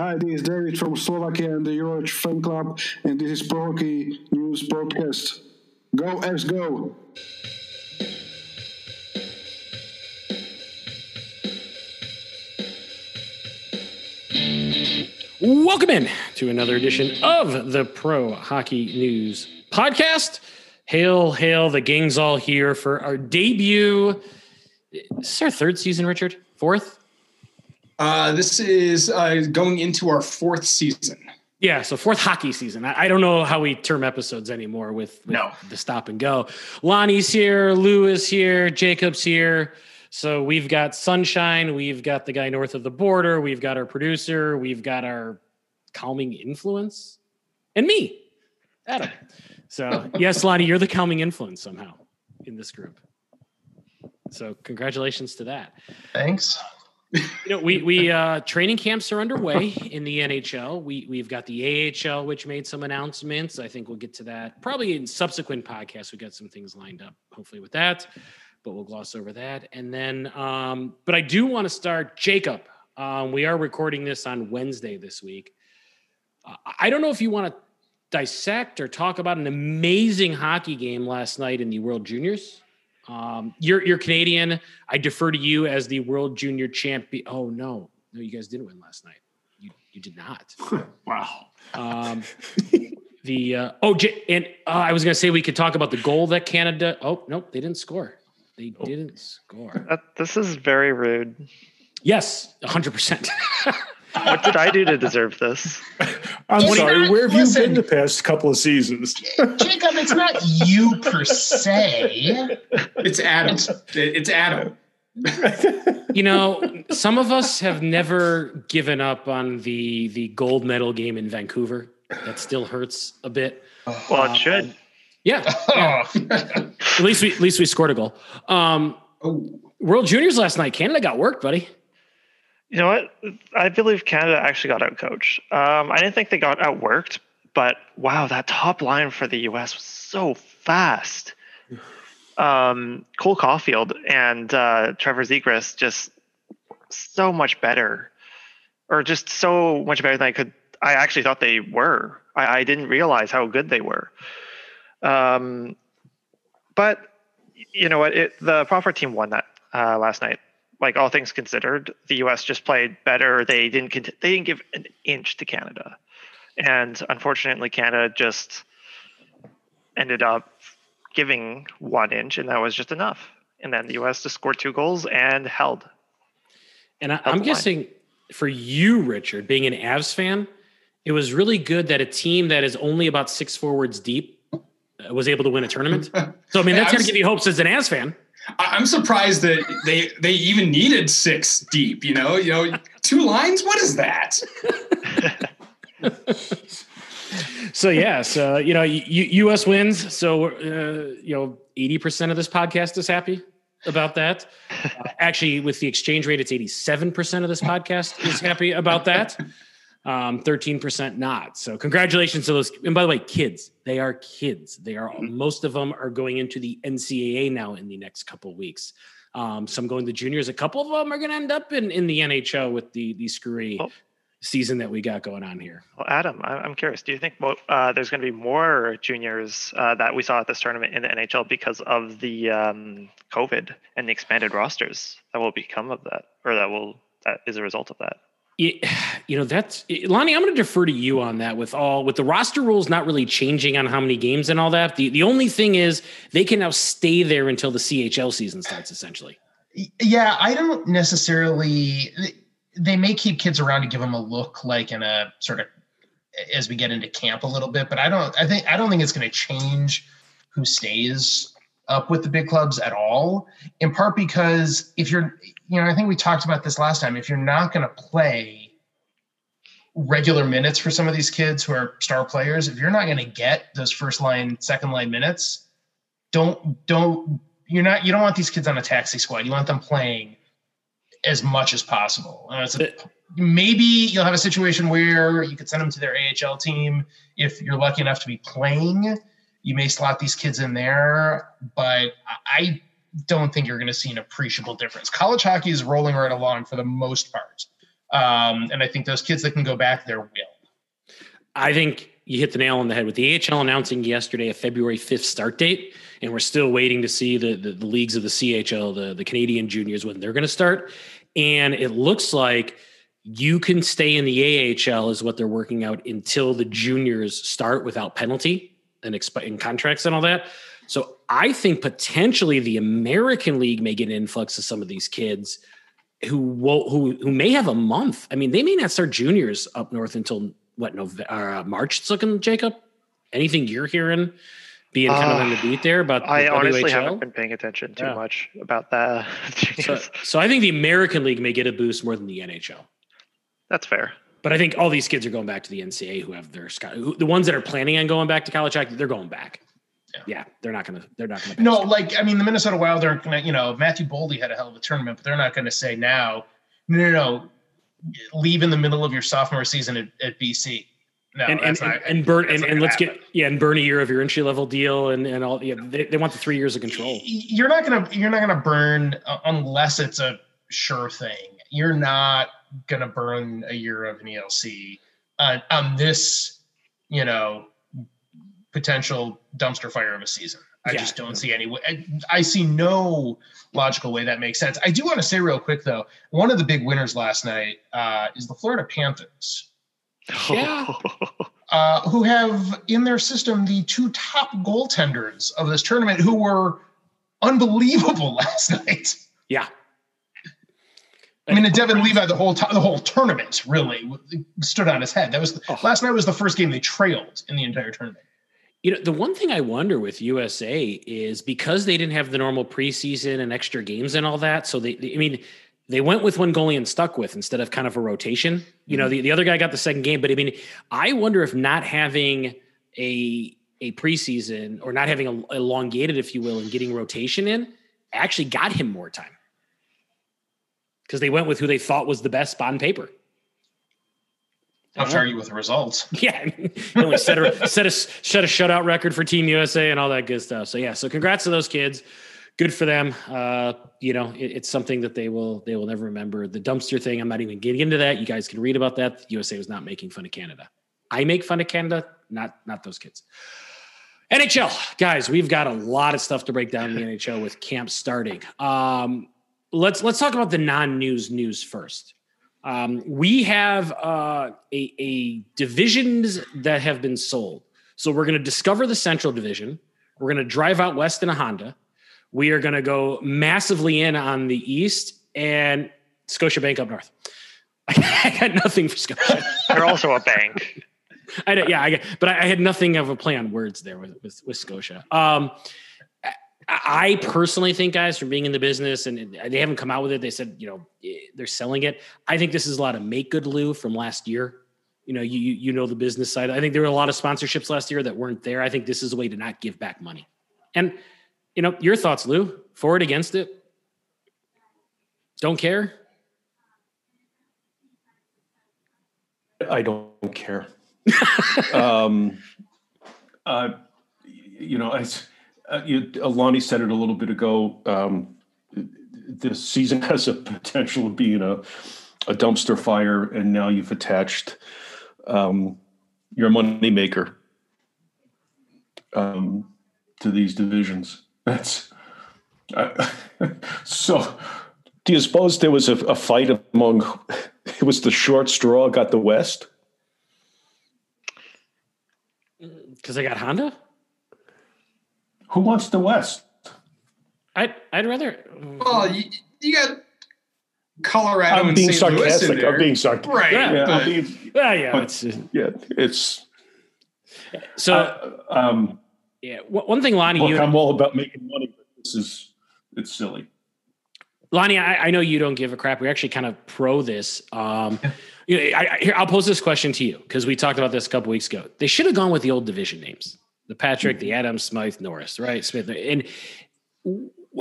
Hi, this is David from Slovakia and the Euroch Fan Club, and this is Pro Hockey News Podcast. Go X Go! Welcome in to another edition of the Pro Hockey News Podcast. Hail, hail, the gang's all here for our debut. Is our third season, Richard? Fourth? Uh, this is uh, going into our fourth season. Yeah, so fourth hockey season. I, I don't know how we term episodes anymore with, with No. the stop and go. Lonnie's here, Lou is here, Jacob's here. So we've got Sunshine, we've got the guy north of the border, we've got our producer, we've got our calming influence, and me, Adam. So yes, Lonnie, you're the calming influence somehow in this group. So congratulations to that. Thanks. You know, we we uh, training camps are underway in the NHL. We we've got the AHL, which made some announcements. I think we'll get to that probably in subsequent podcasts. We got some things lined up, hopefully with that, but we'll gloss over that. And then, um, but I do want to start Jacob. Um, we are recording this on Wednesday this week. Uh, I don't know if you want to dissect or talk about an amazing hockey game last night in the World Juniors. Um, you're you're Canadian. I defer to you as the World Junior champion. Oh no, no, you guys didn't win last night. You you did not. Wow. Um, the uh, oh, J- and uh, I was going to say we could talk about the goal that Canada. Oh nope, they didn't score. They didn't score. That, this is very rude. Yes, hundred percent. What did I do to deserve this? I'm It's sorry. not- Where have listen. you been the past couple of seasons? Jacob, it's not you per se. It's Adam. It's Adam. you know, some of us have never given up on the the gold medal game in Vancouver. That still hurts a bit. Well, it should. Yeah, Oh, at least we at least we scored a goal. Um, Oh, World Juniors last night, Canada got worked, buddy. You know what? I believe Canada actually got outcoached. Um, I didn't think they got outworked, but wow, that top line for the U.S. was so fast. Um, Cole Caufield and uh, Trevor Zegras just so much better, or just so much better than I could. I actually thought they were. I, I didn't realize how good they were. Um, but you know what? It, the Crawford team won that uh, last night. Like all things considered, the U.S. just played better. They didn't. cont- They didn't give an inch to Canada, and unfortunately, Canada just ended up giving one inch, and that was just enough. And then the U.S. just scored two goals and held. And I, Held I'm the line. guessing for you, Richard, being an Avs fan, it was really good that a team that is only about six forwards deep uh, was able to win a tournament. So I mean, that's going to give you hopes as an Avs fan. I'm surprised that they they even needed six deep. You know, you know, two lines. What is that? So yeah, so you know, U- U.S. wins. So uh, you know, eighty percent of this podcast is happy about that. Uh, actually, with the exchange rate, it's eighty-seven percent of this podcast is happy about that. Um, Thirteen percent not. So congratulations to those. And by the way, kids, they are kids. They are most of them are going into the NCAA now in the next couple weeks. Um, some going to juniors. A couple of them are going to end up in, in the NHL with the the screwy Oh. season that we got going on here. Well, Adam, I- I'm curious. Do you think uh, there's going to be more juniors uh, that we saw at this tournament in the NHL because of the um, COVID and the expanded rosters that will become of that, or that will that is a result of that? You know that's Lonnie. I'm going to defer to you on that. With all with the roster rules not really changing on how many games and all that. The the only thing is they can now stay there until the CHL season starts. Essentially, yeah, I don't necessarily. They may keep kids around to give them a look, like in a sort of as we get into camp a little bit. But I don't. I think I don't think it's going to change who stays up with the big clubs at all. In part because if you're, you know, I think we talked about this last time. If you're not going to play regular minutes for some of these kids who are star players, if you're not going to get those first line, second line minutes, don't don't you're not you don't want these kids on a taxi squad. You want them playing as much as possible. Uh, it's a, maybe you'll have a situation where you could send them to their AHL team if you're lucky enough to be playing. You may slot these kids in there, but I don't think you're going to see an appreciable difference. College hockey is rolling right along for the most part. Um, and I think those kids that can go back there will. I think you hit the nail on the head with the AHL announcing yesterday a February 5th start date. And we're still waiting to see the, the, the leagues of the CHL, the, the Canadian juniors, when they're going to start. And it looks like you can stay in the AHL, is what they're working out until the juniors start without penalty and, exp- and contracts and all that. So I think potentially the American League may get an influx of some of these kids who will, who who may have a month. I mean, they may not start juniors up north until what November, uh, March. It's looking Jacob. Anything you're hearing, being kind of on the Uh, beat there about I the honestly WHL? haven't been paying attention too Yeah. much about that. So, so I think the American League may get a boost more than the NHL. That's fair. But I think all these kids are going back to the NCAA who have their. Who, the ones that are planning on going back to college hockey, they're going back. Yeah. Yeah, they're not gonna. They're not gonna. No, pass. like I mean, the Minnesota Wild aren't gonna, you know, Matthew Boldy had a hell of a tournament, but they're not gonna say now, no, no, no, leave in the middle of your sophomore season at, at BC. No, and and, that's and, and burn and, and let's get yeah and burn a year of your entry level deal and and all yeah they, they want the three years of control. You're not gonna you're not gonna burn uh, unless it's a sure thing. You're not gonna burn a year of an ELC on, on this, you know, potential dumpster fire of a season. I Yeah. just don't see any way. I, I see no logical way that makes sense. I do want to say real quick though, one of the big winners last night uh, is the Florida Panthers. Yeah. uh, who have in their system the two top goaltenders of this tournament who were unbelievable last night. Yeah. I mean, and Devon Levi the whole time, the whole tournament really stood on his head. That was Oh. last night was the first game they trailed in the entire tournament. You know, the one thing I wonder with USA is because they didn't have the normal preseason and extra games and all that. So they, they- I mean, they went with one goalie and stuck with instead of kind of a rotation. You know, mm-hmm. the, the other guy got the second game, but I mean, I wonder if not having a a preseason or not having a elongated, if you will, and getting rotation in actually got him more time because they went with who they thought was the best on paper. I'll have to argue with the results. Yeah, we set a set a set a shutout record for Team USA and all that good stuff. So yeah, so congrats to those kids. Good for them. Uh, you know, it, it's something that they will they will never remember. The dumpster thing. I'm not even getting into that. You guys can read about that. The USA was not making fun of Canada. I make fun of Canada, not not those kids. NHL guys, we've got a lot of stuff to break down in the NHL with camp starting. Um, let's let's talk about the non-news news first. Um, we have uh, a, a divisions that have been sold. So we're going to discover the Central Division. We're going to drive out west in a Honda. We are going to go massively in on the east and Scotiabank up north. I got nothing for Scotia. They're also a bank. I yeah, I got, but I, I had nothing of a play on words there with with, with Scotia. Um, I, I personally think, guys, from being in the business, and they haven't come out with it. They said, you know, eh, they're selling it. I think this is a lot of make good Lou from last year. You know, you you know the business side. I think there were a lot of sponsorships last year that weren't there. I think this is a way to not give back money. And you know, your thoughts, Lou? For it, against it? Don't care. I don't care. um, uh, you know, as uh, you, Alani said it a little bit ago. Um, this season has a potential of being a, a dumpster fire, and now you've attached um, your money maker um, to these divisions. That's uh, so. Do you suppose there was a, a fight among? It was the short straw got the West. Because I got Honda. Who wants the West? I'd I'd rather. Well, you, you got Colorado I'm and being St. Louis in sarcastic. there. I'm being sarcastic. right. Yeah, Yeah, but I'm being, Yeah, yeah. But- It's, uh, yeah, it's. so uh, um, yeah. One one thing, Lonnie, look, you, I'm all about making money, but this is it's silly. Lonnie, I, I know you don't give a crap. We're actually kind of pro this. Um, you know, I, I, here, I'll pose this question to you because we talked about this a couple weeks ago. They should have gone with the old division names: the Patrick, the Adams, Smythe, Norris, right? Smith, and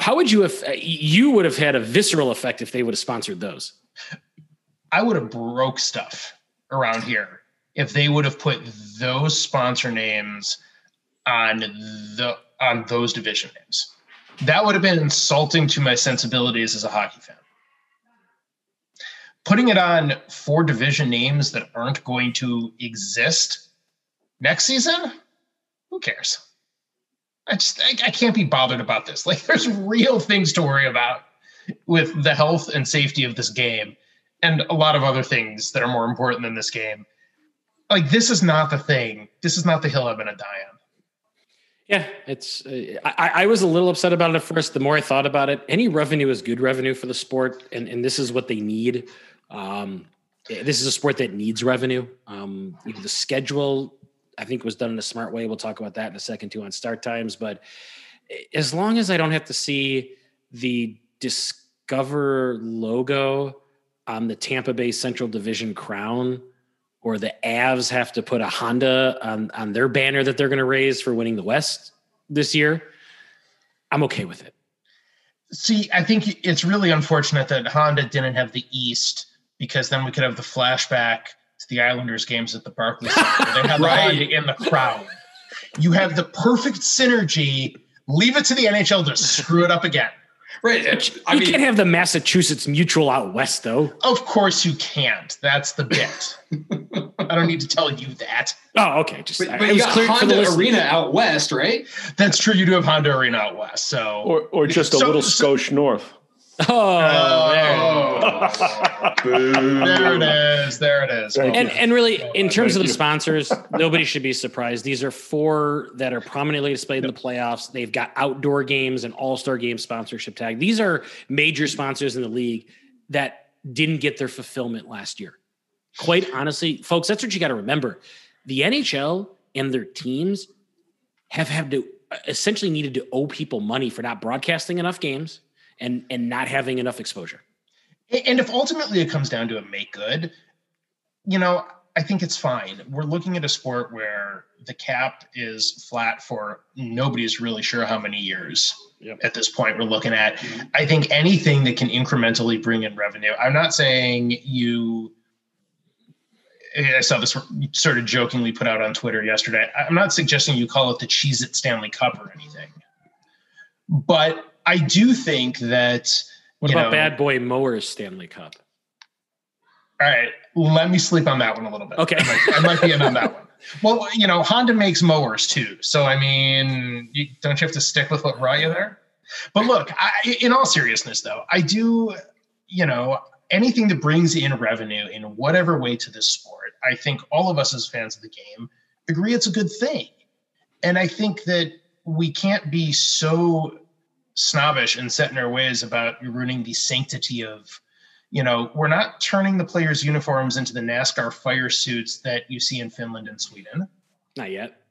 how would you have? You would have had a visceral effect if they would have sponsored those. I would have broke stuff around here if they would have put those sponsor names on the on those division names. That would have been insulting to my sensibilities as a hockey fan. putting it on four division names that aren't going to exist next season, who cares? I just I, I can't be bothered about this. Like there's real things to worry about with the health and safety of this game and a lot of other things that are more important than this game. Like this is not the thing. This is not the hill I'm to die on. Yeah, it's. Uh, I, I was a little upset about it at first. The more I thought about it, any revenue is good revenue for the sport, and and this is what they need. Um, this is a sport that needs revenue. Um, you know, the schedule, I think, it was done in a smart way. We'll talk about that in a second too on start times. But as long as I don't have to see the Discover logo on the Tampa Bay Central Division crown or the Avs have to put a Honda on, on their banner that they're going to raise for winning the West this year, I'm okay with it. See, I think it's really unfortunate that Honda didn't have the East because then we could have the flashback to the Islanders games at the Barclays Center. They had right. Honda in the crowd. You have the perfect synergy. Leave it to the NHL to screw it up again. Right. I you mean, can't have the Massachusetts Mutual out west, though. Of course you can't. That's the bit. I don't need to tell you that. Oh, okay. Just but, but you got Honda Arena out west, right? That's true. You do have Honda Arena out west. So or or just a so, little so, skosh north. Oh, oh there it is. There it is. And, and really, in terms of the sponsors, nobody should be surprised. These are four that are prominently displayed in the playoffs. They've got outdoor games and all star game sponsorship tag. These are major sponsors in the league that didn't get their fulfillment last year. Quite honestly, folks, that's what you got to remember. The NHL and their teams have had to essentially needed to owe people money for not broadcasting enough games and and not having enough exposure. And if ultimately it comes down to a make good, you know, I think it's fine. We're looking at a sport where the cap is flat for nobody's really sure how many years. Yep. At this point, we're looking at. Mm-hmm. I think anything that can incrementally bring in revenue. I'm not saying you. I saw this sort of jokingly put out on Twitter yesterday. I'm not suggesting you call it the Cheez It Stanley Cup or anything. But I do think that. What about know, Bad Boy Mowers Stanley Cup? All right, let me sleep on that one a little bit. Okay, I might, I might be in on that one. Well, you know, Honda makes mowers too, so I mean, you, don't you have to stick with what brought you there? But look, I, in all seriousness, though, I do, you know, anything that brings in revenue in whatever way to this sport, I think all of us as fans of the game agree it's a good thing, and I think that we can't be so snobbish and set in our ways about ruining the sanctity of you know we're not turning the players uniforms into the nascar fire suits that you see in finland and sweden. Not yet.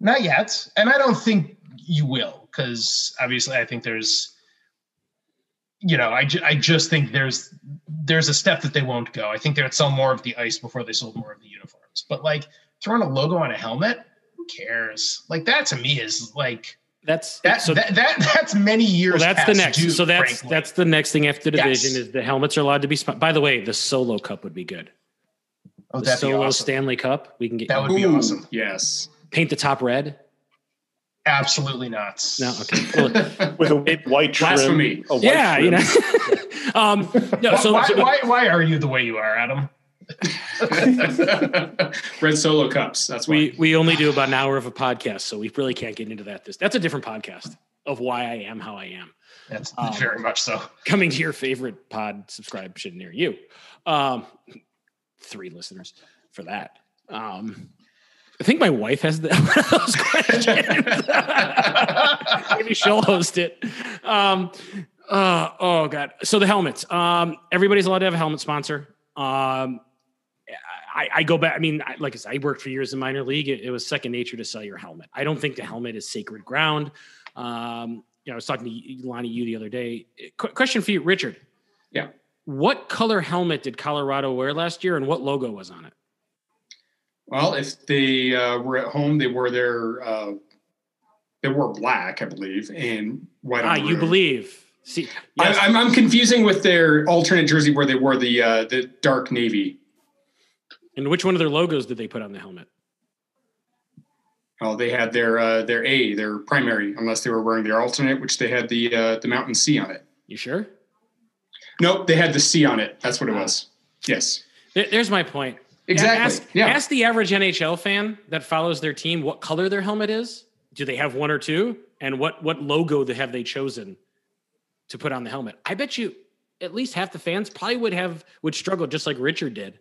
Not yet. And i don't think you will because obviously i think there's you know I, ju- I just think there's there's a step that they won't go. I think they would sell more of the ice before they sold more of the uniforms. But like throwing a logo on a helmet? Who cares? Like that to me is like that's that, so that, that that's many years. Well, that's the next. Due, so that's frankly. that's the next thing after the division yes. is the helmets are allowed to be. Sp- By the way, the solo cup would be good. Oh, the solo awesome. Stanley Cup. We can get that would be awesome. Yes. Paint the top red. Absolutely not. No, okay. Well, With a white trim. Blasphemy. A white yeah, trim. you know. um, no, so, why, so, why, why are you the way you are, Adam? Red Solo cups. That's why. we we only do about an hour of a podcast, so we really can't get into that. This that's a different podcast of why I am how I am. That's um, very much so. Coming to your favorite pod subscription near you. Um, three listeners for that. Um, I think my wife has the, one of those questions. Maybe she'll host it. Um, uh, oh god. So the helmets. Um, everybody's allowed to have a helmet sponsor. Um, I, I, go back. I mean, I, like I said, I worked for years in minor league. It, it, was second nature to sell your helmet. I don't think the helmet is sacred ground. Um, you know, I was talking to Lonnie you the other day. Qu- question for you, Richard. Yeah. What color helmet did Colorado wear last year, and what logo was on it? Well, if they uh, were at home, they wore their uh, they wore black, I believe, and white. Ah, you believe? See, yes. I, am I'm, I'm confusing with their alternate jersey where they wore the uh, the dark navy. And which one of their logos did they put on the helmet? Oh, they had their uh, their A, their primary, unless they were wearing their alternate, which they had the uh, the mountain C on it. You sure? Nope, they had the C on it. That's what it was. Yes. There's my point. Exactly. Ask, yeah. ask the average NHL fan that follows their team what color their helmet is. Do they have one or two? And what what logo have they chosen to put on the helmet? I bet you at least half the fans probably would have would struggle just like Richard did,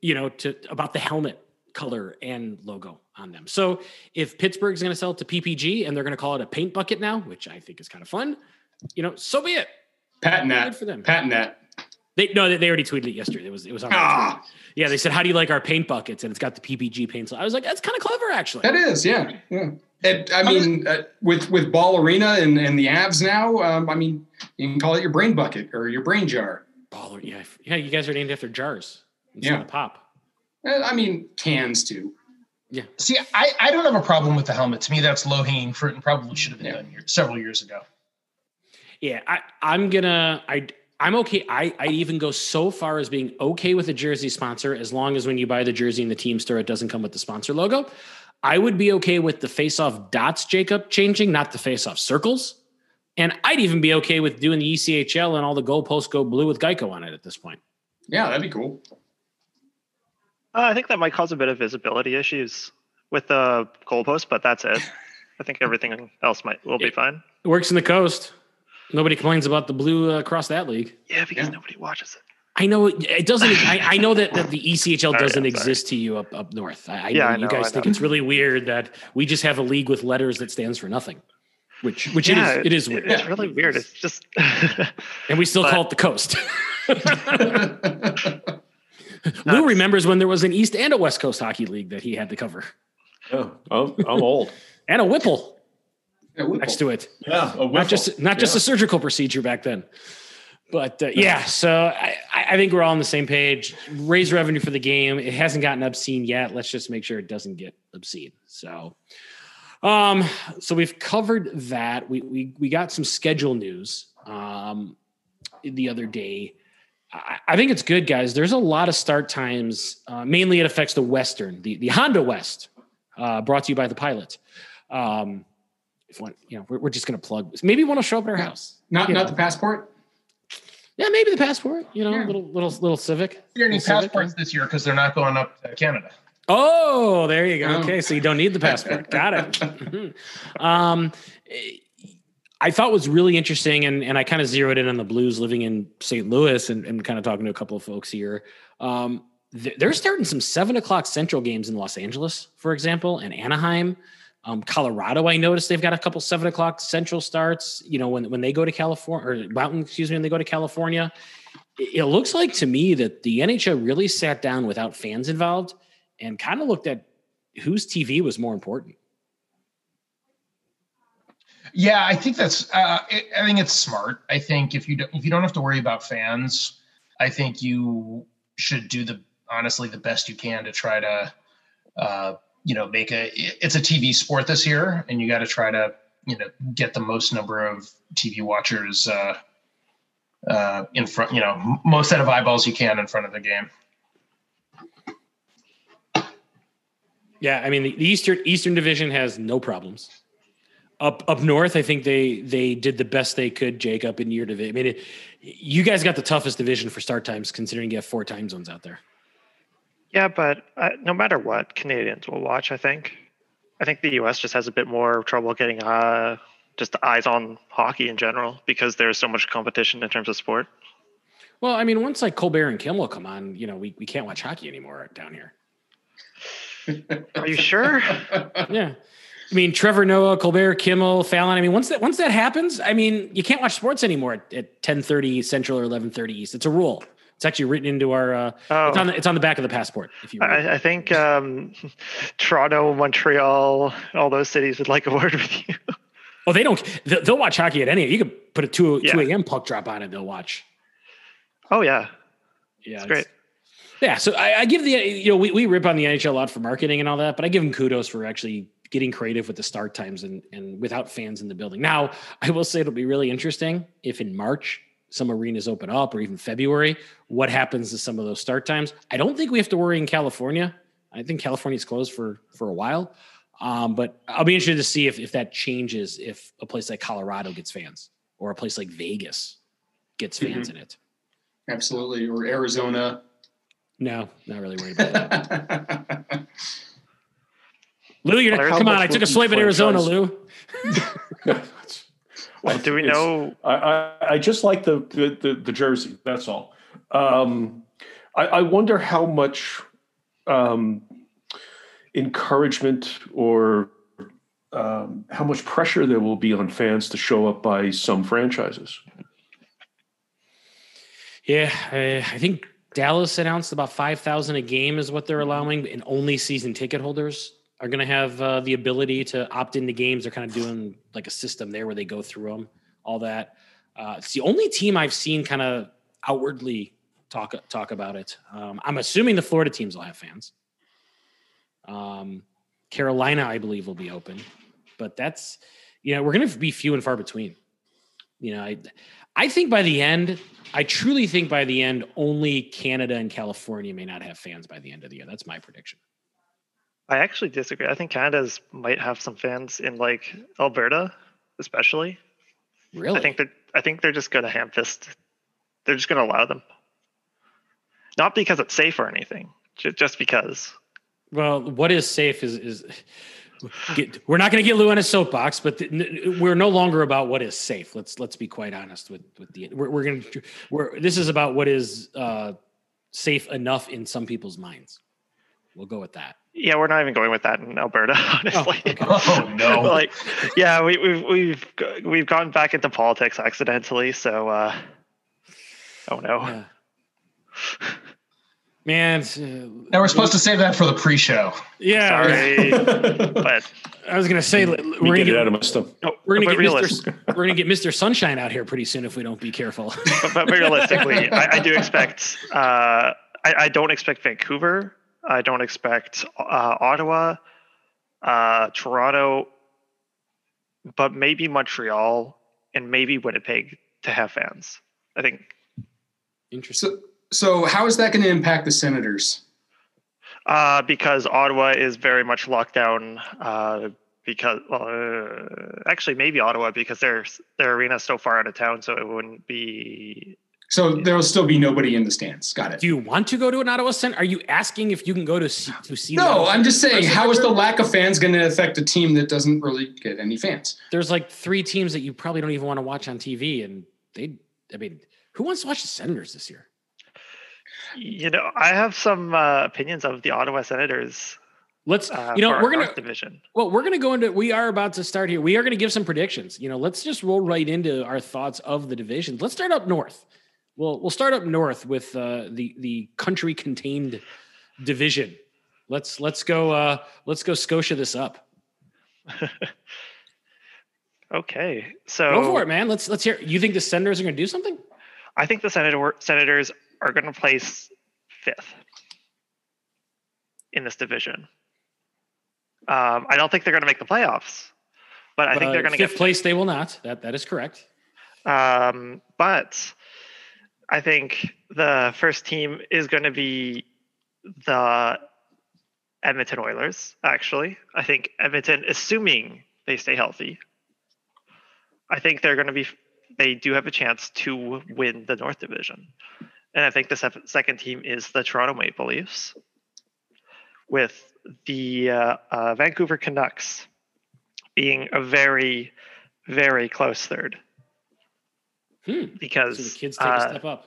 you know, to about the helmet color and logo on them. So if Pittsburgh's going to sell it to PPG and they're going to call it a paint bucket now, which I think is kind of fun, you know, so be it. Patent that. Good for them. Patent that. They no, they, already tweeted it yesterday. It was it was on. Ah, Yeah, they said, "How do you like our paint buckets?" And it's got the PPG paint. So I was like, "That's kind of clever, actually." that is, yeah. Yeah. It, I mean, uh, with with Ball Arena and, and the Avs now, um, I mean, you can call it your brain bucket or your brain jar. Baller, yeah, yeah. You guys are named after jars. Instead Yeah. of pop. Uh, I mean, cans too. Yeah. See, I, I don't have a problem with the helmet. To me, that's low hanging fruit and probably should have been Yeah. done here, several years ago. Yeah, I, I'm gonna. I I'm okay. I I even go so far as being okay with a jersey sponsor as long as when you buy the jersey in the team store, it doesn't come with the sponsor logo. I would be okay with the face-off dots, Jacob, changing, not the face-off circles. And I'd even be okay with doing the ECHL and all the goalposts go blue with Geico on it at this point. Yeah, that'd be cool. Uh, I think that might cause a bit of visibility issues with the goalpost, but that's it. I think everything else might will be fine. It works in the coast. Nobody complains about the blue uh, across that league. Yeah, because Yeah. nobody watches it. I know it, it doesn't. I, I know that, that the ECHL doesn't I'm exist to you up up north. I, I Yeah, know I you guys I think know. it's really weird that we just have a league with letters that stands for nothing, which which yeah, it is. It is weird, It's really weird. It's just and we still but- call it the coast. yeah, Lou remembers when there was an East and a West Coast hockey league that he had to cover, Oh, I'm, I'm old. and a Whipple Whipple. next to it. Yeah, a not just not just a surgical procedure back then. But uh, yeah, so I, I I think we're all on the same page. Raise revenue for the game. It hasn't gotten obscene yet. Let's just make sure it doesn't get obscene. So, um, so we've covered that. We we we got some schedule news um the other day. I, think it's good, guys. There's a lot of start times. Uh, mainly, it affects the Western, the the Honda West, uh, brought to you by the pilot. Um, if one, you know, we're, we're just going to plug. Maybe one will show up at our house. not you not know. the passport. Yeah, maybe the passport. You know, Yeah. little little little Civic. You don't need Little Civic, passports this year because they're not going up to Canada. Oh, there you go. Oh. Okay, so you don't need the passport. Got it. Um, eh, I thought was really interesting, and and I kind of zeroed in on the Blues living in St. Louis, and, and kind of talking to a couple of folks here. Um, they're starting some seven o'clock Central games in Los Angeles, for example, and Anaheim. Um, Colorado, I noticed they've got a couple seven o'clock Central starts. You know, when when they go to California or Mountain, excuse me, when they go to California, it, it looks like to me that the NHL really sat down without fans involved and kind of looked at whose TV was more important. Yeah, I think that's. Uh, I I think it's smart. I think if you don't, if you don't have to worry about fans, I think you should do the honestly the best you can to try to, uh, you know, make a. It's a TV sport this year, and you got to try to you know get the most number of TV watchers uh, uh, in front. You know, most set of eyeballs you can in front of the game. Yeah, I mean the Eastern Eastern Division has no problems. Up up north, I think they they did the best they could. Jacob in your division. I mean, it, you guys got the toughest division for start times, considering you have four time zones out there. yeah, but uh, no matter what, Canadians will watch. I think. I think the U.S. just has a bit more trouble getting uh, just eyes on hockey in general because there's so much competition in terms of sport. Well, I mean, once like Colbert and Kimmel come on, you know, we, we can't watch hockey anymore down here. Are you sure? Yeah. I mean, Trevor Noah, Colbert, Kimmel, Fallon. I mean, once that once that happens, I mean, you can't watch sports anymore at, at ten thirty Central or eleven thirty East. It's a rule. It's actually written into our. Uh, Oh. It's on the it's on the back of the passport. If you. I, I think um, Toronto, Montreal, all those cities would like a word with you. oh, they don't. They'll, watch hockey at any. You could put a two Yeah. two a.m. puck drop on it. They'll watch. Oh yeah, Yeah, it's great. Yeah, so I, I give the you know we, we rip on the NHL a lot for marketing and all that, but I give them kudos for actually getting creative with the start times and and without fans in the building. Now, I will say it'll be really interesting if in March some arenas open up or even February, what happens to some of those start times? I don't think we have to worry in California. I think California's closed for for a while. Um, but I'll be interested to see if if that changes if a place like Colorado gets fans or a place like Vegas gets fans in it. Absolutely, or Arizona. No, not really worried about that. Lou, you're Well, there's come on. I took a rookie swipe at Arizona. Lou. Well, do we know? I, I, I just like the, the, the, the jersey. That's all. Um, I, I wonder how much um, encouragement or um, how much pressure there will be on fans to show up by some franchises. Yeah, I, I think Dallas announced about five thousand a game is what they're allowing, and only season ticket holders are going to have uh, the ability to opt into games. They're kind of doing like a system there where they go through them, all that. Uh, it's the only team I've seen kind of outwardly talk talk about it. Um, I'm assuming the Florida teams will have fans. Um, Carolina, I believe, will be open, but that's you know we're going to be few and far between. You know, I I think by the end, I truly think by the end, only Canada and California may not have fans by the end of the year. That's my prediction. I actually disagree. I think Canada's might have some fans in like Alberta, especially. Really? I think that I think they're just gonna ham fist. They're just gonna allow them. Not because it's safe or anything, just because. Well, what is safe is is get, we're not going to get Lou on a soapbox, but we're no longer about what is safe. Let's let's be quite honest with with the we're, we're going to we're this is about what is uh, safe enough in some people's minds. We'll go with that. Yeah, we're not even going with that in Alberta, honestly. okay. Oh no. like, yeah, we, we've we've we've gone back into politics accidentally. So, uh, oh no. Yeah. Man, uh, Now we're supposed to save that for the pre-show. yeah. Sorry, but I was going to say we're Let me going get to it out get of my stomach. no, we're gonna get realis- Mr. we're going to get Mr. Sunshine out here pretty soon if we don't be careful. but, but realistically, I, I do expect. Uh, I, I don't expect Vancouver. I don't expect uh, Ottawa, uh, Toronto, but maybe Montreal and maybe Winnipeg to have fans. I think Interesting. So, so how is that going to impact the Senators? uh, because Ottawa is very much locked down. Uh, because well, uh, actually maybe Ottawa because their their arena is so far out of town, so it wouldn't be. So there'll still be nobody in the stands. Got it. Do you want to go to an Ottawa Center? Are you asking if you can go to see, to see? No, Ottawa I'm just saying, how is the lack of fans going to affect a team that doesn't really get any fans? There's like three teams that you probably don't even want to watch on TV, and they. I mean, who wants to watch the Senators this year? You know, I have some uh, opinions of the Ottawa Senators. Let's. Uh, you know, we're gonna. North division. Well, we're gonna go into. We are about to start here. We are gonna give some predictions. You know, let's just roll right into our thoughts of the divisions. Let's start up north. We'll we'll start up north with uh, the the country contained division. Let's let's go. Uh, let's go Scotia this up. Okay, so Go for it, man. Let's let's hear. You think the Senators are gonna do something? I think the Senator Senators are going to place fifth in this division. Um, I don't think they're going to make the playoffs, but I think Uh, they're going to fifth place. They will not. That that is correct. Um, but I think the first team is going to be the Edmonton Oilers. Actually, I think Edmonton, assuming they stay healthy, I think they're going to be. They do have a chance to win the North Division, and I think the second team is the Toronto Maple Leafs, with the uh, uh, Vancouver Canucks being a very, very close third Hmm. because So the kids take uh, a step up.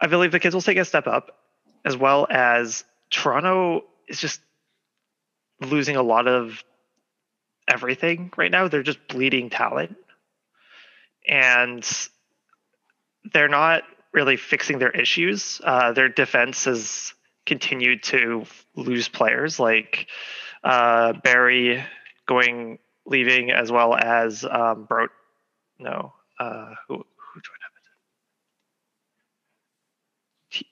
I believe the kids will take a step up, as well as Toronto is just losing a lot of everything right now. They're just bleeding talent, and they're not really fixing their issues. Uh, their defense has continued to lose players, like uh, Barrie going leaving, as well as um, Bro. No, uh, who who joined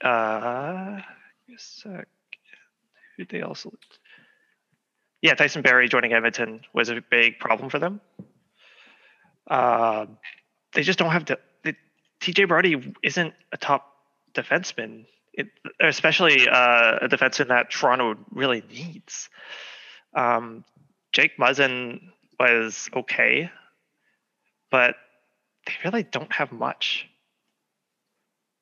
uh give me a sec. who they also yeah tyson barrie joining edmonton was a big problem for them. Um they just don't have to tj brodie isn't a top defenseman. It, especially uh, a defenseman that toronto really needs. Um jake muzzin was okay but they really don't have much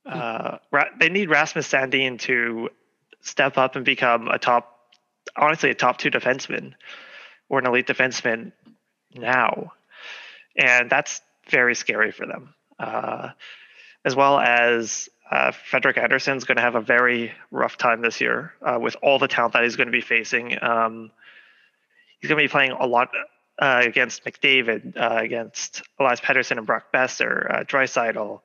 Uh, Ra- they need Rasmus Sandin to step up and become a top, honestly, a top two defenseman or an elite defenseman now, and that's very scary for them. Uh, as well as uh, Frederik Andersen's going to have a very rough time this year uh, with all the talent that he's going to be facing. Um, he's going to be playing a lot uh, against McDavid, uh, against Elias Pettersson and Brock Boeser, uh, Draisaitl,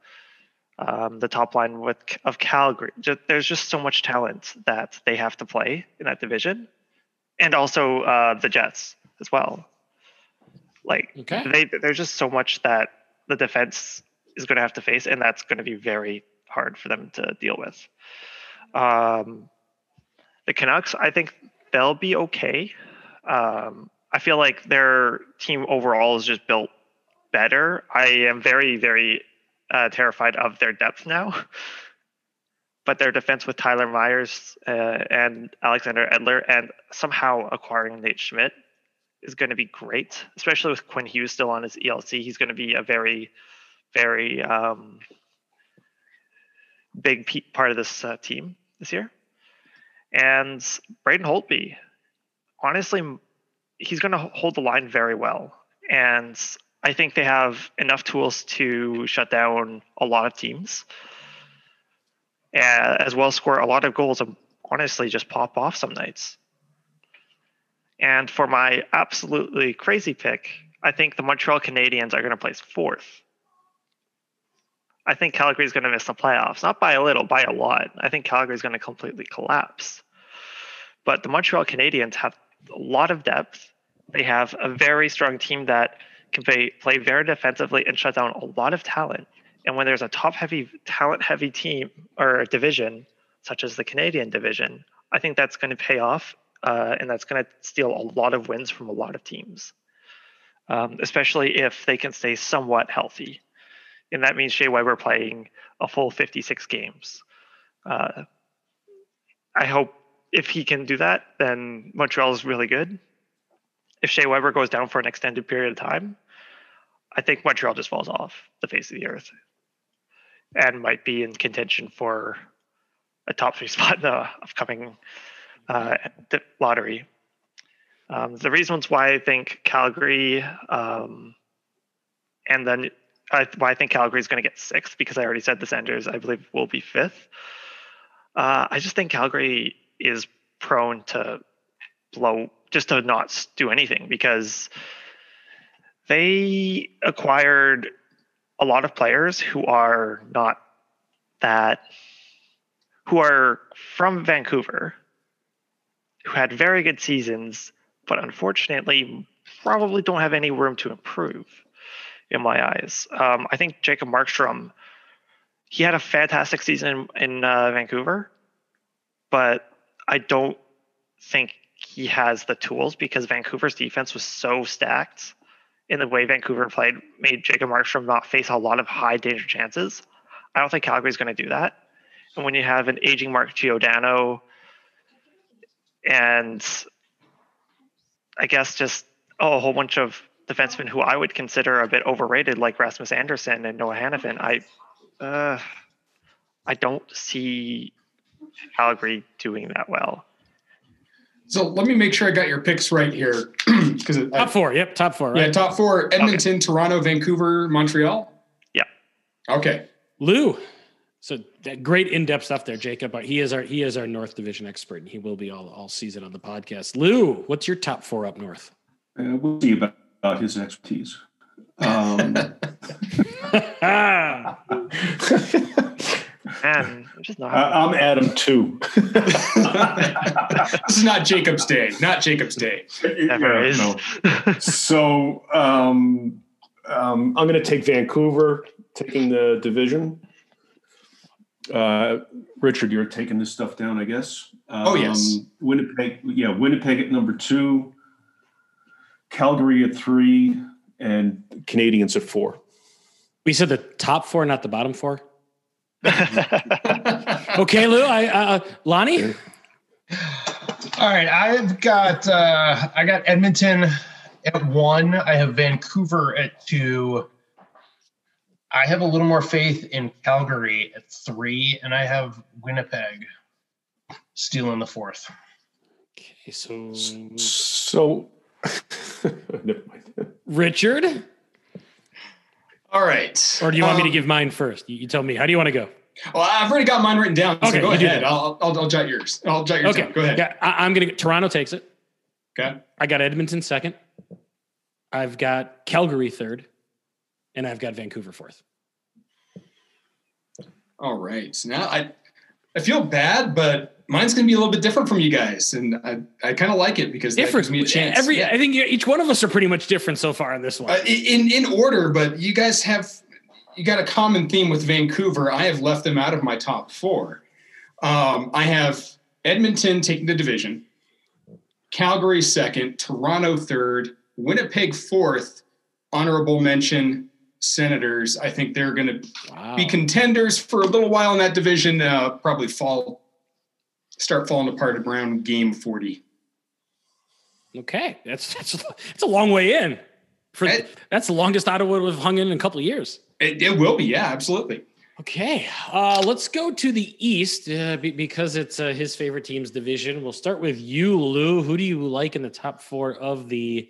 um, the top line with of Calgary. Just, there's just so much talent that they have to play in that division, and also uh, the Jets as well. Like Okay. they, there's just so much that the defense is going to have to face, and that's going to be very hard for them to deal with. Um, the Canucks, I think they'll be okay. Um, I feel like their team overall is just built better. I am very, very uh, terrified of their depth now. But their defense with Tyler Myers uh, and Alexander Edler, and somehow acquiring Nate Schmidt is going to be great, especially with Quinn Hughes still on his ELC. He's going to be a very, very um, big pe- part of this uh, team this year. And Braden Holtby, honestly, he's going to hold the line very well. And I think they have enough tools to shut down a lot of teams, as well score a lot of goals and honestly just pop off some nights. And for my absolutely crazy pick, I think the Montreal Canadiens are going to place fourth. I think Calgary is going to miss the playoffs, not by a little, by a lot. I think Calgary is going to completely collapse. But the Montreal Canadiens have a lot of depth. They have a very strong team that can play, play very defensively and shut down a lot of talent. And when there's a top heavy, talent heavy team or division, such as the Canadian division, I think that's going to pay off uh, and that's going to steal a lot of wins from a lot of teams, um, especially if they can stay somewhat healthy. And that means Shea Weber playing a full 56 games. Uh, I hope if he can do that, then Montreal is really good. If Shea Weber goes down for an extended period of time, I think Montreal just falls off the face of the earth and might be in contention for a top three spot in the upcoming uh, lottery. Um, the reasons why I think Calgary um, and then uh, why I think Calgary is going to get sixth because I already said the Sanders I believe will be fifth. Uh, I just think Calgary is prone to blow just to not do anything because they acquired a lot of players who are not that who are from Vancouver who had very good seasons but unfortunately probably don't have any room to improve in my eyes. Um, I think Jacob Markstrom he had a fantastic season in uh, Vancouver but I don't think he has the tools because Vancouver's defense was so stacked in the way Vancouver played, made Jacob Markstrom not face a lot of high danger chances. I don't think Calgary's going to do that. And when you have an aging Mark Giordano and I guess just oh, a whole bunch of defensemen who I would consider a bit overrated, like Rasmus Andersson and Noah Hanifin, I uh, I don't see Calgary doing that well. So let me make sure I got your picks right here. Because Top four. Yep. Top four. Right. yeah, top four: Edmonton, Toronto, Vancouver, Montreal. Yeah. Okay. Lou. So that great in-depth stuff there, Jacob. But he is our he is our North Division expert, and he will be all all season on the podcast. Lou, what's your top four up north? Uh, we'll see about, about his expertise. Um, Ah, Man, I'm just not. I, I'm Adam too. this is not Jacob's day. Not Jacob's day. Never Yeah, is. no. so um, um, I'm going to take Vancouver, taking the division. Uh, Richard, you're taking this stuff down, I guess. Um, Oh, yes. Winnipeg, yeah, Winnipeg at number two, Calgary at three, and Canadiens at four. we said the top four, not the bottom four. Okay, Lou. I uh, Lonnie. All right, I've got uh, I got Edmonton at one. I have Vancouver at two. I have a little more faith in Calgary at three, and I have Winnipeg stealing the fourth. Okay, so So. Richard, All right. or do you want me to Um, give mine first? You, you tell me. How do you want to go? Well, I've already got mine written down. So Okay, go you do ahead. I'll, I'll, I'll jot yours. I'll jot yours Okay, down. Go ahead. Yeah, I, I'm gonna. Toronto takes it. Okay. I got Edmonton second. I've got Calgary third, and I've got Vancouver fourth. All right. So now I, I feel bad, but mine's going to be a little bit different from you guys, and I, I kind of like it because Different. gives me a chance. Every. Yeah. I think each one of us are pretty much different so far in this one. Uh, in in order, but you guys have you got a common theme with Vancouver. I have left them out of my top four. Um, I have Edmonton taking the division, Calgary second, Toronto third, Winnipeg fourth. Honorable mention Senators. I think they're going to wow. be contenders for a little while in that division. Uh, probably fall, start falling apart around game forty. okay, that's that's that's a long way in. For Hey. that's the longest Ottawa would have hung in in a couple of years. It, it will be, yeah, absolutely. Okay, uh, let's go to the East uh, be- because it's uh, his favorite team's division. We'll start with you, Lou. Who do you like in the top four of the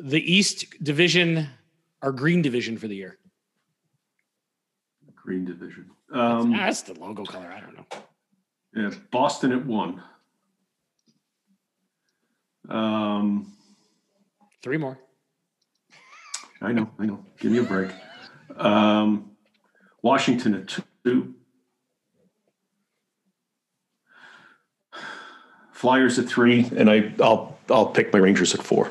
the East division, our Green division for the year? Green division. Um, Ah, that's the logo color. I don't know. Yeah, Boston at one. Um, Three more. I know, I know. Give me a break. Um, Washington at two. Flyers at three, and I, I'll, I'll pick my Rangers at four.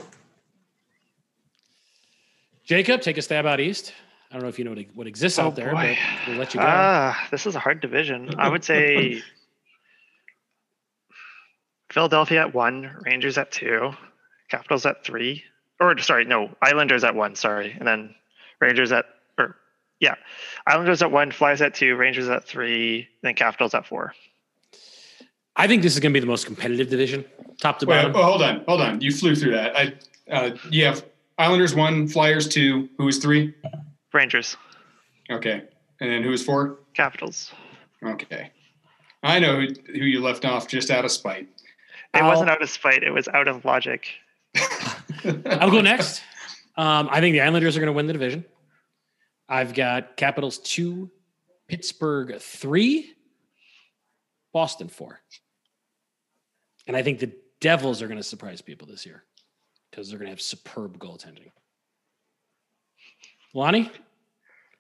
Jacob, take a stab out East. I don't know if you know what, what exists Oh, out there, boy. but we'll let you go. Ah, this is a hard division. I would say Philadelphia at one, Rangers at two, Capitals at three, or sorry, no, Islanders at one, sorry, and then Rangers at or yeah, Islanders at one, Flyers at two, Rangers at three, then Capitals at four. I think this is going to be the most competitive division, top to Wait, bottom. oh, hold on, hold on. You flew through that. I, uh, you have Islanders one, Flyers two. Who is three? Rangers, Okay, and then who is four? Capitals. Okay, I know who, who you left off just out of spite. It I'll- wasn't out of spite; it was out of logic. I'll go next. Um, I think the Islanders are going to win the division. I've got Capitals two, Pittsburgh three, Boston four. And I think the Devils are going to surprise people this year because they're going to have superb goaltending. Lonnie?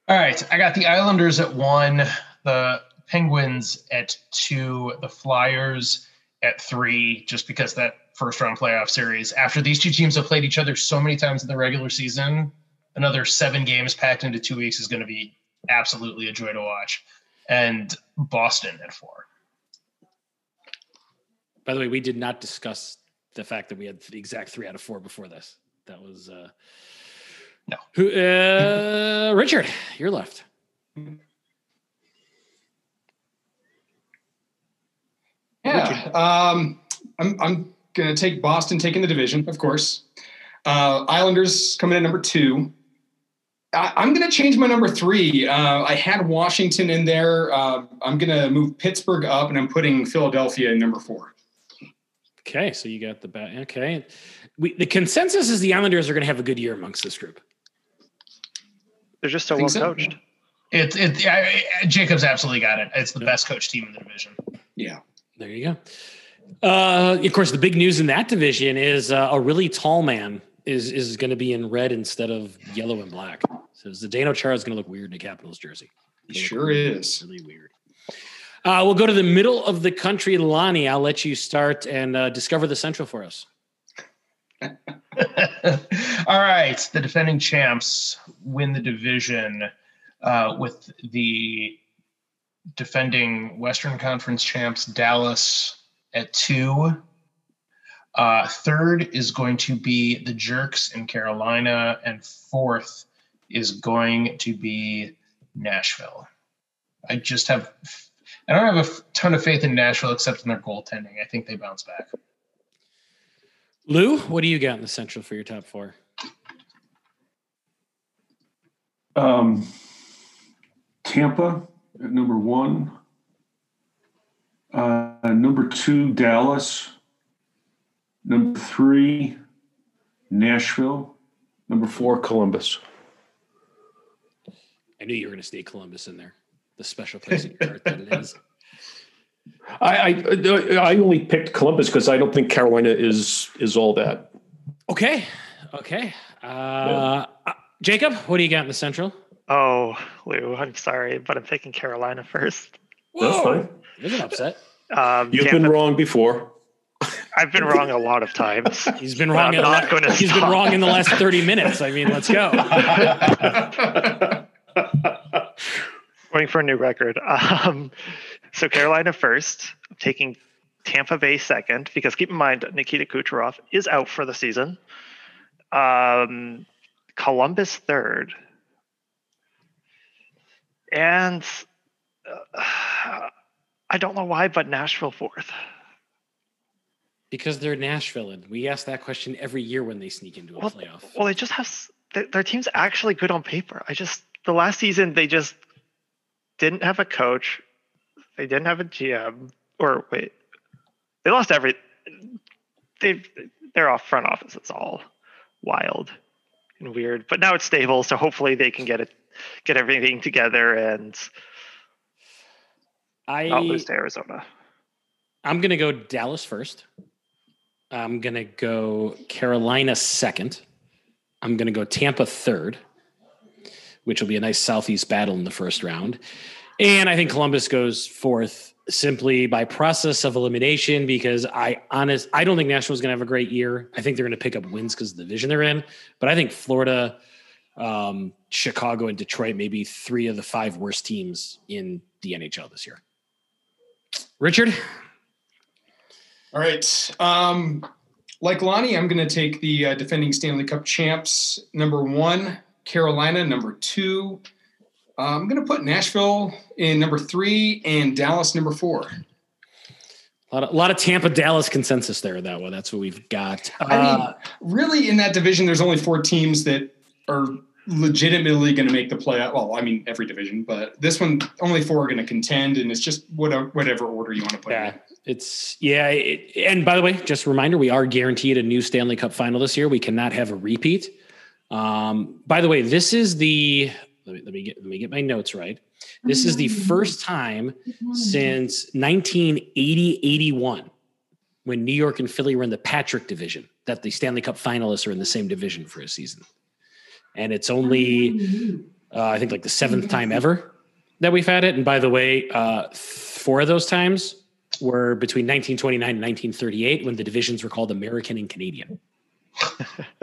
All right, I got the Islanders at one, the Penguins at two, the Flyers at three, just because that first round playoff series. After these two teams have played each other so many times in the regular season, another seven games packed into two weeks is going to be absolutely a joy to watch. And Boston at four. By the way, we did not discuss the fact that we had the exact three out of four before this. That was uh No. Who uh Richard, you're left. Yeah, um, I'm I'm gonna take Boston taking the division, of course. Uh, Islanders coming in number two. I, I'm gonna change my number three. Uh, I had Washington in there. Uh, I'm gonna move Pittsburgh up, and I'm putting Philadelphia in number four. Okay, so you got the bat. Okay, we, the consensus is the Islanders are going to have a good year amongst this group. They're just so Think well so? coached. It, it, I, I- Jacob's absolutely got it. It's the best coach team in the division. Yeah. There you go. Uh, of course, the big news in that division is uh, a really tall man is is going to be in red instead of yellow and black. So Zdeno Chara is going to look weird in a Capitals jersey. He sure is. Really weird. Uh, we'll go to the middle of the country, Lonnie. I'll let you start and uh, discover the Central for us. All right, the defending champs win the division uh, with the defending Western Conference champs Dallas at two. Uh, third is going to be the Jerks in Carolina, and fourth is going to be Nashville. I just have, I don't have a ton of faith in Nashville except in their goaltending. I think they bounce back. Lou, what do you got in the Central for your top four? Um, Tampa at number one. Uh, number two, Dallas. Number three, Nashville. Number four, Columbus. I knew you were going to stay Columbus in there. The special place in your heart that it is. I I, I only picked Columbus because I don't think Carolina is is all that. Okay. Okay. Uh, uh, Jacob, what do you got in the Central? Oh, Lou, I'm sorry, but I'm picking Carolina first. That's fine. There's an upset. Um, You've Tampa- been wrong before. I've been wrong a lot of times. He's been wrong. I'm in the not gonna he's been wrong in the last 30 minutes. I mean, let's go. Going for a new record. Um, so Carolina first, I'm taking Tampa Bay second because keep in mind Nikita Kucherov is out for the season. Um, Columbus third, and uh, I don't know why, but Nashville fourth. Because they're Nashville, and we ask that question every year when they sneak into a Well, playoff. Well, they just have their, their team's actually good on paper. I just the last season they just didn't have a coach. They didn't have a GM. Or wait, they lost every. They they're off front office. It's all wild and weird. But now it's stable, so hopefully they can get it get everything together and I not lose to Arizona. I'm gonna go Dallas first. I'm gonna go Carolina second. I'm gonna go Tampa third, which will be a nice southeast battle in the first round. And I think Columbus goes fourth simply by process of elimination because I honest I don't think Nashville's gonna have a great year. I think they're gonna pick up wins because of the division they're in, but I think Florida, um, Chicago, and Detroit maybe three of the five worst teams in the NHL this year. Richard, All right. Um, like Lonnie, I'm going to take the uh, defending Stanley Cup champs. Number one, Carolina. Number two, uh, I'm going to put Nashville in number three and Dallas number four. A lot of, a lot of Tampa Dallas consensus there. That one. That's what we've got. I mean, Uh, really, in that division, there's only four teams that are legitimately going to make the playoff. Well, I mean, every division, but this one, only four are going to contend, and it's just whatever, whatever order you want to put yeah, it in. it's yeah. It, and by the way, just a reminder: we are guaranteed a new Stanley Cup final this year. We cannot have a repeat. Um, by the way, this is the let me, let me get let me get my notes right. This is the first time since 1980-81 when New York and Philly were in the Patrick division that the Stanley Cup finalists are in the same division for a season. And it's only uh, I think like the seventh time ever that we've had it. And by the way, uh, four of those times were between 1929 and 1938 when the divisions were called American and Canadian.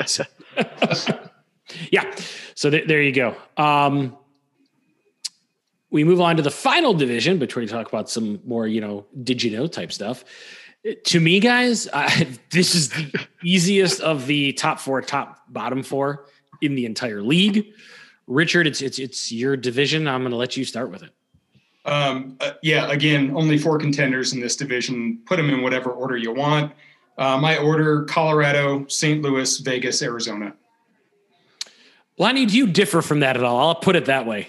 So- yeah. So th- there you go. Um, we move on to the final division, before we talk about some more, you know, did you know type stuff. To me, guys, uh, this is the easiest of the top four, top bottom four in the entire league. Richard, it's it's it's your division. I'm going to let you start with it. Um, uh, yeah, again, only four contenders in this division. Put them in whatever order you want. Uh, my order: Colorado, St. Louis, Vegas, Arizona. Lonnie, do you differ from that at all? I'll put it that way.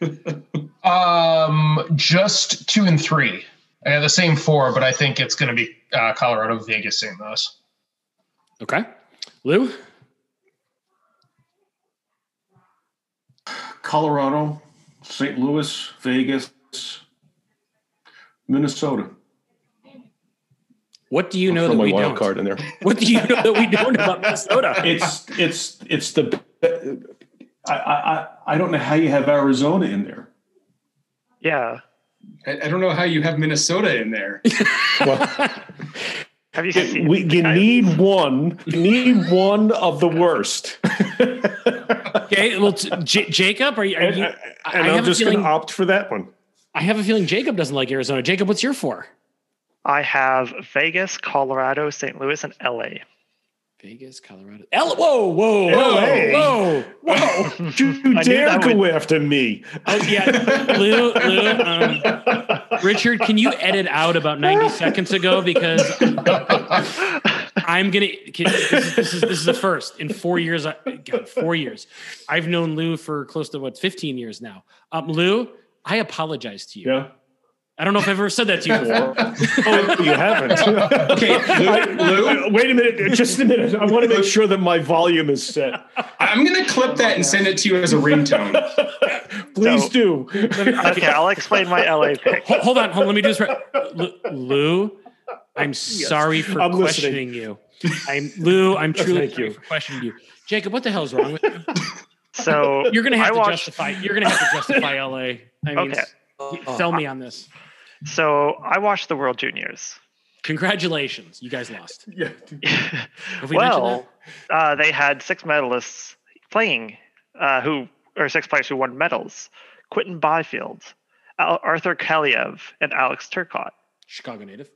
Um, just two and three. I have the same four, but I think it's going to be uh, Colorado, Vegas, St. Louis. Okay, Lou. Colorado, St. Louis, Vegas, Minnesota. What do you know throw that we wild don't? card in there. What do you know that we don't about Minnesota? It's it's it's the. I, I I don't know how you have Arizona in there. Yeah. I, I don't know how you have Minnesota in there. Well, Have you seen? we, you I- need one. You need one of the worst. Okay, well, t- J- Jacob, are you? Are and you and I I'm just going to opt for that one. I have a feeling Jacob doesn't like Arizona. Jacob, what's your four? I have Vegas, Colorado, St. Louis, and LA. Vegas, Colorado. L- whoa, whoa, whoa, LA. whoa, whoa. You knew dare that go would- after me. Oh yeah, Lou, Lou. Um, Richard, can you edit out about ninety seconds ago because I'm gonna. This, is, this is this is the first in four years. God, four years. I've known Lou for close to what fifteen years now. Um, Lou, I apologize to you. Yeah. I don't know if I've ever said that to you before. Oh, you haven't. Okay, Lou, Lou, I- wait a minute. Just a minute. I want to make sure that my volume is set. I'm gonna clip that and send it to you as a ringtone. Please So- do. Okay, I'll explain my LA pick. Hold, hold on, hold on. Let me do this right. Lu- Lou, I'm sorry for I'm listening. questioning you. I'm Lou. I'm truly Thank sorry you. for questioning you. Jacob, what the hell's wrong with you? So You're gonna have I to watched- justify. You're gonna have to justify LA. I mean, Okay. sell me on this. So I watched the World Juniors. Congratulations, you guys lost. Yeah. Have we well, mentioned uh, they had six medalists playing, uh, who or six players who won medals: Quinton Byfield, Al- Arthur Kaliyev, and Alex Turcotte. that? Chicago native.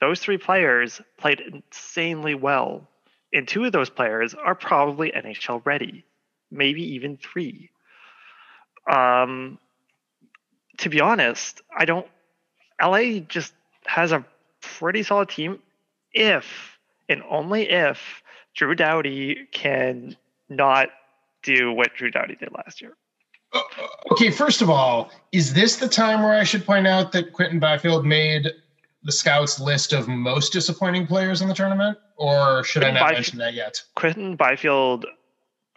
Those three players played insanely well, and two of those players are probably NHL ready, maybe even three. Um, to be honest, I don't. LA just has a pretty solid team if and only if Drew Doughty can not do what Drew Doughty did last year. Okay, first of all, is this the time where I should point out that Quinton Byfield made the scouts list of most disappointing players in the tournament, or should I not Byfield- mention that yet? Quinton Byfield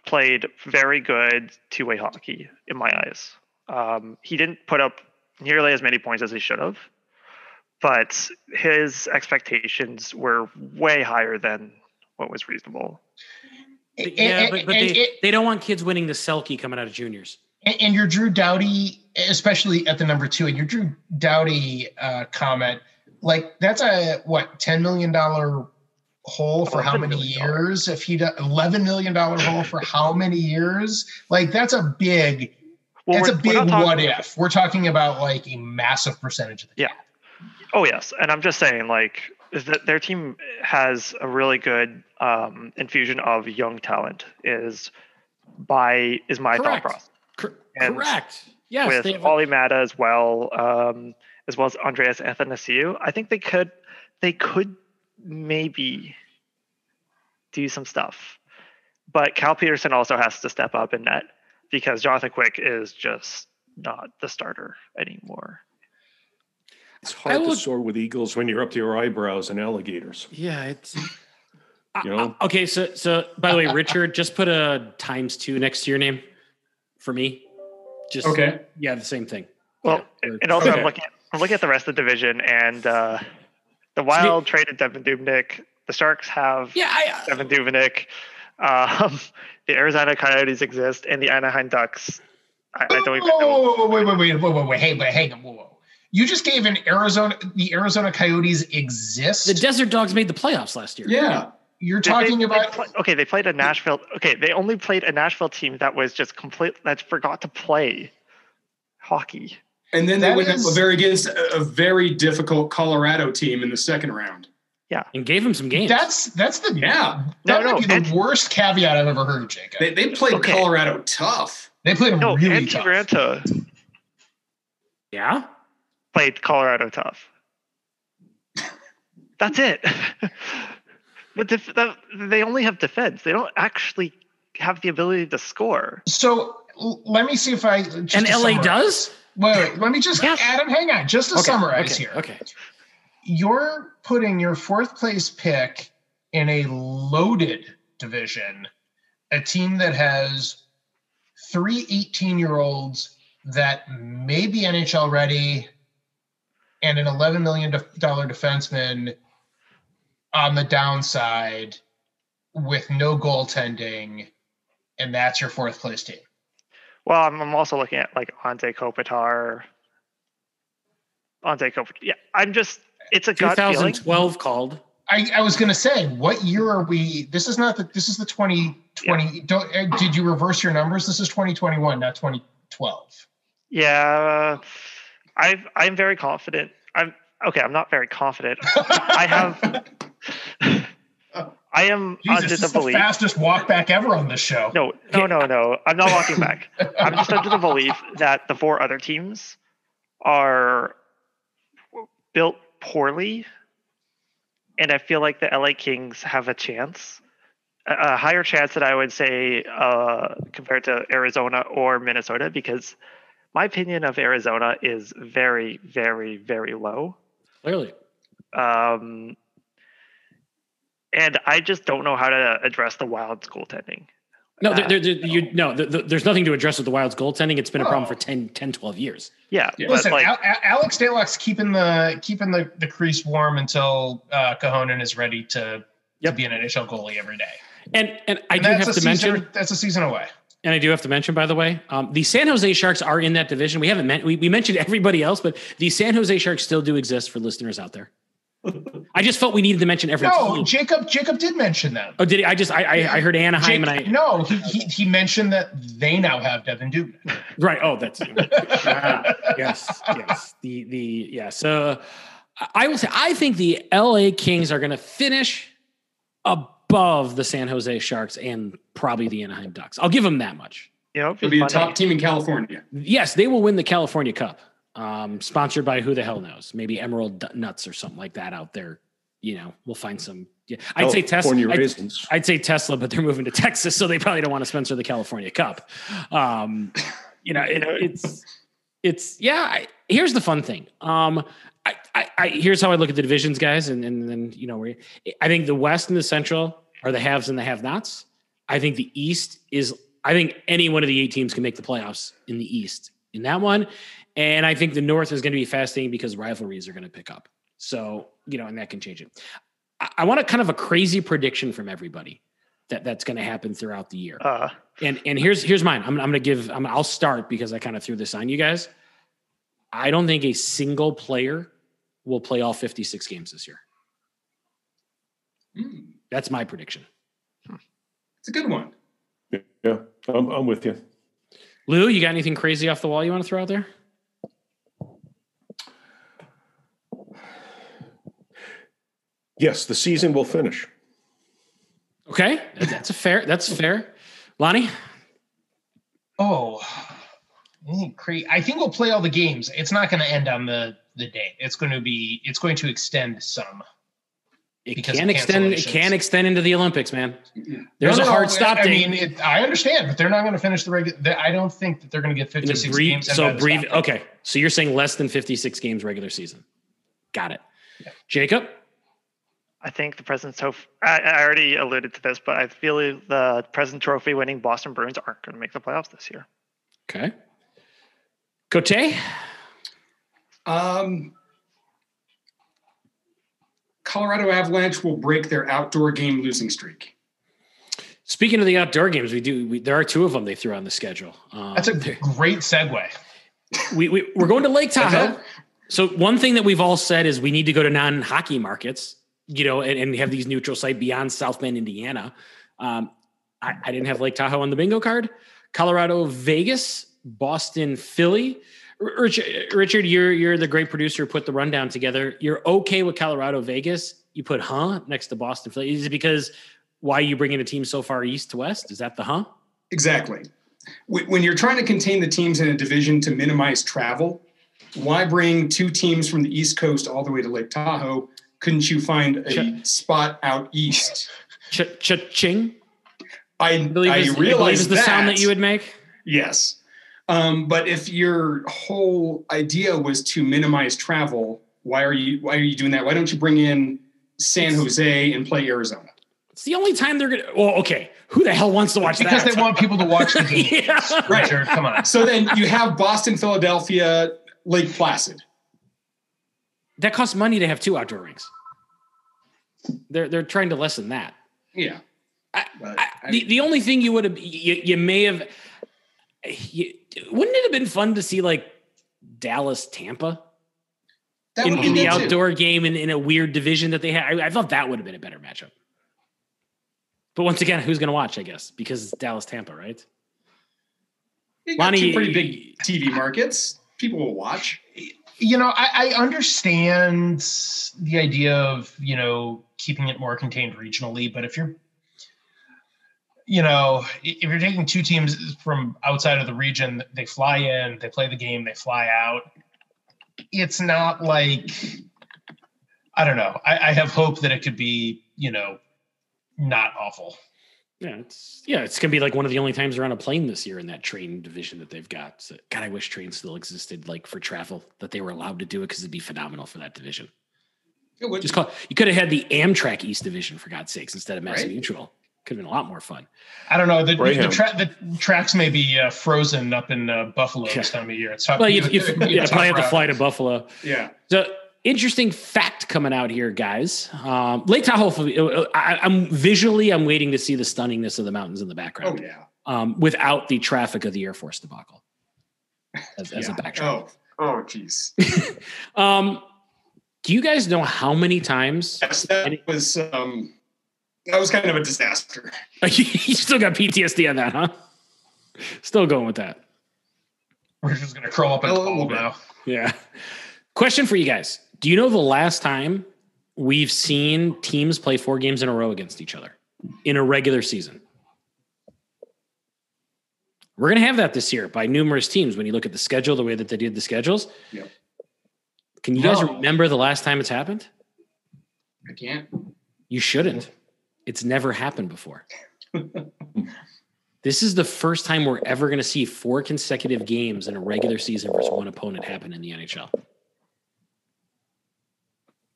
played very good two way hockey in my eyes. Um, he didn't put up nearly as many points as he should have, but his expectations were way higher than what was reasonable. But, And- yeah, and- but, but and- they, they don't want kids winning the Selke coming out of juniors. And, and your Drew Doughty, especially at the number two, and your Drew Doughty uh, comment, like that's a what ten million dollar hole for how many years? If he does eleven million dollar hole for how many years? Like that's a big, Well, that's a we're- we're big what talking- if. We're talking about like a massive percentage of the Yeah. Oh yes, and I'm just saying, like, is that their team has a really good um, infusion of young talent. Is by is my Correct. thought process. Cor- correct. Yes, with they have Olli Maatta as well, um, as well as Andreas Athanasiou. I think they could they could maybe do some stuff. But Cal Petersen also has to step up in net because Jonathan Quick is just not the starter anymore. It's I hard to would- soar with eagles when you're up to your eyebrows and alligators. Yeah, it's. You know? Uh, okay, so so by the way, Richard, just put a times two next to your name for me. Just Okay. yeah, the same thing. Well, Yeah, and also Okay. I'm looking at, I'm looking at the rest of the division and uh, the Wild traded Devan Dubnyk. The Sharks have Yeah, I, Devan Dubnyk. Um, the Arizona Coyotes exist, and the Anaheim Ducks. I, I don't even know. Whoa, wait, wait, wait, wait, wait, wait, hey, but hang on, whoa, whoa. You just gave an Arizona, the Arizona Coyotes exist. the Desert Dogs made the playoffs last year. Yeah. You're They- they- talking they about play- okay, they played a Nashville. Okay, they only played a Nashville team that was just complete that forgot to play hockey. And then they went is- up very against a, a very difficult Colorado team in the second round. Yeah, and gave him some games. that's that's the Yeah. that No, might no, be the and- worst caveat I've ever heard, Jacob. They, They, they played Okay. Colorado tough. They played No, really Antti tough. Raanta yeah. played Colorado tough. That's it. but def- that, they only have defense. They don't actually have the ability to score. So l- let me see if I just And LA summarize. does. Wait, wait, let me just Yes. Adam, hang on, just to Okay, summarize okay, here. Okay. You're putting your fourth place pick in a loaded division, a team that has three 18 year olds that may be NHL ready and an $11 million defenseman on the downside with no goaltending. And that's your fourth place team. Well, I'm, I'm also looking at like Anze Kopitar. Anze Kopitar. Yeah, I'm just. It's a gut feeling. 2012 called. I, I was going to say, what year are we? This is not the. This is the 2020. Don't, uh, did you reverse your numbers? This is 2021, not 2012. Yeah, I've, I'm very confident. I'm okay. I'm not very confident. I have. I am Jesus, under this the is the fastest walk back ever on this show. No, no, no, no. I'm not walking back. I'm just under the belief that the four other teams are built poorly, and I feel like the LA Kings have a chance, a, a higher chance than I would say uh, compared to Arizona or Minnesota, because my opinion of Arizona is very, very, very low. Clearly. Um, and I just don't know how to address the Wild's goaltending. No, Uh, there, there, there- you, no, th th- there's nothing to address with the Wild's goaltending. It's been a problem Oh. for 10, 10 12 years. Yeah, Yeah. Listen, like, Al- Al- Alex Stalock's keeping the keeping the, the crease warm until uh, Kahkonen is ready to, to be an NHL goalie every day. And and I And do have a to season, mention, that's a season away. and I do have to mention, by the way, um, the San Jose Sharks are in that division. We haven't meant we, we mentioned everybody else, but the San Jose Sharks still do exist for listeners out there. I just felt we needed to mention every No, team. Jacob Jacob did mention them. Oh, did he? I just I I, I heard Anaheim Jake- and I no, he, he he mentioned that they now have Devin Dubin. right. Oh, that's Uh, yes, yes. The the yeah. So I- I will say I think the LA Kings are going to finish above the San Jose Sharks and probably the Anaheim Ducks. I'll give them that much. you know, it'd It'll be the top team in California. Yes, they will win the California Cup. Um, sponsored by who the hell knows? Maybe Emerald Nuts or something like that out there. You know, we'll find some. Yeah, I'd say Tesla. California I'd. I'd say Tesla, but they're moving to Texas, so they probably don't want to sponsor the California Cup. Um, you know, it, it's it's yeah. I, here's the fun thing. Um, I, I, I here's how I look at the divisions, guys, and and then you know, we I think the West and the Central are the haves and the have-nots. I think the East is. I think any one of the eight teams can make the playoffs in the East in that one, and I think the North is going to be fascinating because rivalries are going to pick up. So you know, and that can change it. I, I want a kind of a crazy prediction from everybody that that's going to happen throughout the year. Uh, And and here's here's mine. I'm, I'm going to give. I'm, I'll start because I kind of threw this on you guys. I don't think a single player will play all 56 games this year. Hmm, That's my prediction. it's a good one. Yeah, I'm, I'm with you. Lou, you got anything crazy off the wall you want to throw out there? Yes, the season will finish. Okay, that's a fair. That's fair. Lonnie, Oh, I think we'll play all the games. It's not going to end on the the day. It's going to be. It's going to extend some. it can of extend. It cancellations. can extend into the Olympics, man. There's No, a no, hard stop I date. mean, it, I understand, but they're not going to finish the regular. I don't think that they're going to get 56 brief- games. so brief. Okay, so you're saying less than 56 games regular season. Got it. Jacob. I think the President's Trophy. I, I already alluded to this, but I feel the President Trophy winning Boston Bruins aren't going to make the playoffs this year. Okay. Cote. Um, Colorado Avalanche will break their outdoor game losing streak. Speaking of the outdoor games, we do. We, there are two of them they threw on the schedule. Um, That's a great segue. we, we we're going to Lake Tahoe. So one thing that we've all said is we need to go to non-hockey markets, you know, and, and have these neutral site beyond South Bend, Indiana. Um, I, I didn't have Lake Tahoe on the bingo card. Colorado, Vegas, Boston, Philly. Richard, you're you're the great producer put the rundown together. You're okay with Colorado, Vegas. You put huh next to Boston, Philly. Is it because why are you bringing a team so far east to west? Is that the huh? Exactly. When you're trying to contain the teams in a division to minimize travel, why bring two teams from the East Coast all the way to Lake Tahoe? Couldn't you find a Sure. spot out east? Ch- ch- ching. I, I believe I is, I believe realize is the that. sound that you would make. Yes. Um, but if your whole idea was to minimize travel, why are you why are you doing that? Why don't you bring in San Jose and play Arizona? It's the only time they're gonna. Well, okay. Who the hell wants to watch Because that? Because they want people to watch the game. Yeah. Right. Richard, come on. So then you have Boston, Philadelphia, Lake Placid. That costs money to have two outdoor rinks. They're they're trying to lessen that. Yeah. I- I, I- the the only thing you would have you, you may have you, wouldn't it have been fun to see like Dallas Tampa in, in the good too. outdoor game in, in a weird division that they had? I, I thought that would have been a better matchup. But once again, who's going to watch? I guess because it's Dallas Tampa, right? You got Lonnie, two pretty big TV markets. People will watch. You know, I, I understand the idea of you know keeping it more contained regionally, but if you're, you know, if you're taking two teams from outside of the region, they fly in, they play the game, they fly out. It's not like I don't know. I, I have hope that it could be, you know, not awful. Yeah, it's yeah, it's gonna be like one of the only times they're on a plane this year in that train division that they've got. So, God, I wish trains still existed, like for travel, that they were allowed to do it because it'd be phenomenal for that division. It would Just call you could have had the Amtrak East Division for God's sakes instead of Mass Right. Mutual. Could have been a lot more fun. I don't know. The, the, the, tra- the tracks may be uh, frozen up in uh, Buffalo this time of year. It's tough. Well, you, It'd you, be yeah, probably have to fly to Buffalo. yeah. So interesting fact coming out here, guys. Um, Lake Tahoe. I, I'm visually, I'm waiting to see the stunningness of the mountains in the background. Oh background, yeah. um, without the traffic of the Air Force debacle as, as a backdrop. Oh. Oh jeez. Um, do you guys know how many times Yes, that was um that was kind of a disaster. you still got PTSD on that, huh? Still going with that. We're just gonna curl up in A a little bit. now. Yeah. Question for you guys. Do you know the last time we've seen teams play four games in a row against each other in a regular season? We're going to have that this year by numerous teams when you look at the schedule, the way that they did the schedules. Yep. Can you guys remember the last time it's happened? I can't. You shouldn't. It's never happened before. this is the first time we're ever going to see four consecutive games in a regular season versus one opponent happen in the NHL.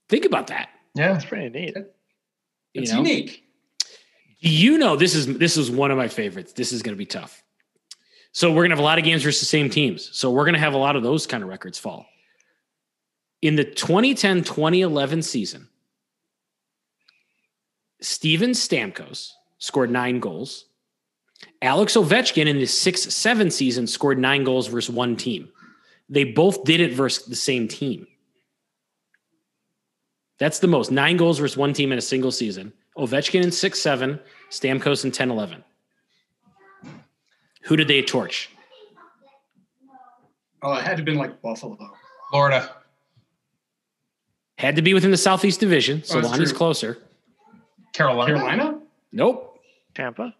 Think about that. Yeah. That's pretty neat. You It's know? unique. You know, this is this is one of my favorites. This is going to be tough. So we're going to have a lot of games versus the same teams. So we're going to have a lot of those kind of records fall. In the 2010-2011 season, Steven Stamkos scored nine goals. Alex Ovechkin in the 6-7 season scored nine goals versus one team. They both did it versus the same team. That's the most. Nine goals versus one team in a single season. Ovechkin in 6-7, Stamkos in 10-11. Who did they torch? Oh, it had to have been like Buffalo. Florida. Had to be within the Southeast Division, so Oh, that's Lonnie's true. closer. Carolina. Carolina? Nope. Tampa.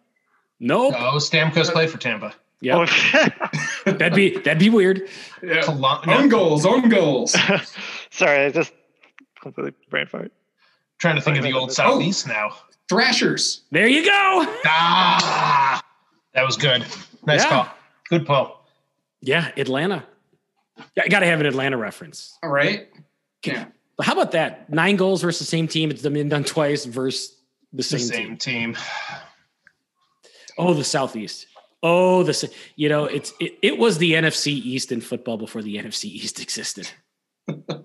Nope. No, Stamkos played for Tampa. Yeah. Oh, That'd be that'd be weird. Yeah. Colum- Own goals, own goals. sorry, I just completely brain fart. trying to think of the old Southeast now. Thrashers. There you go. Ah, that was good. Nice Yeah. call. Good call. Yeah, Atlanta. Yeah, I got to have an Atlanta reference. All right. Yeah. But how about that? Nine goals versus the same team. It's been done twice versus the The same, same, team. team. Oh, the Southeast. Oh, the s- you know it's it, it was the NFC East in football before the NFC East existed.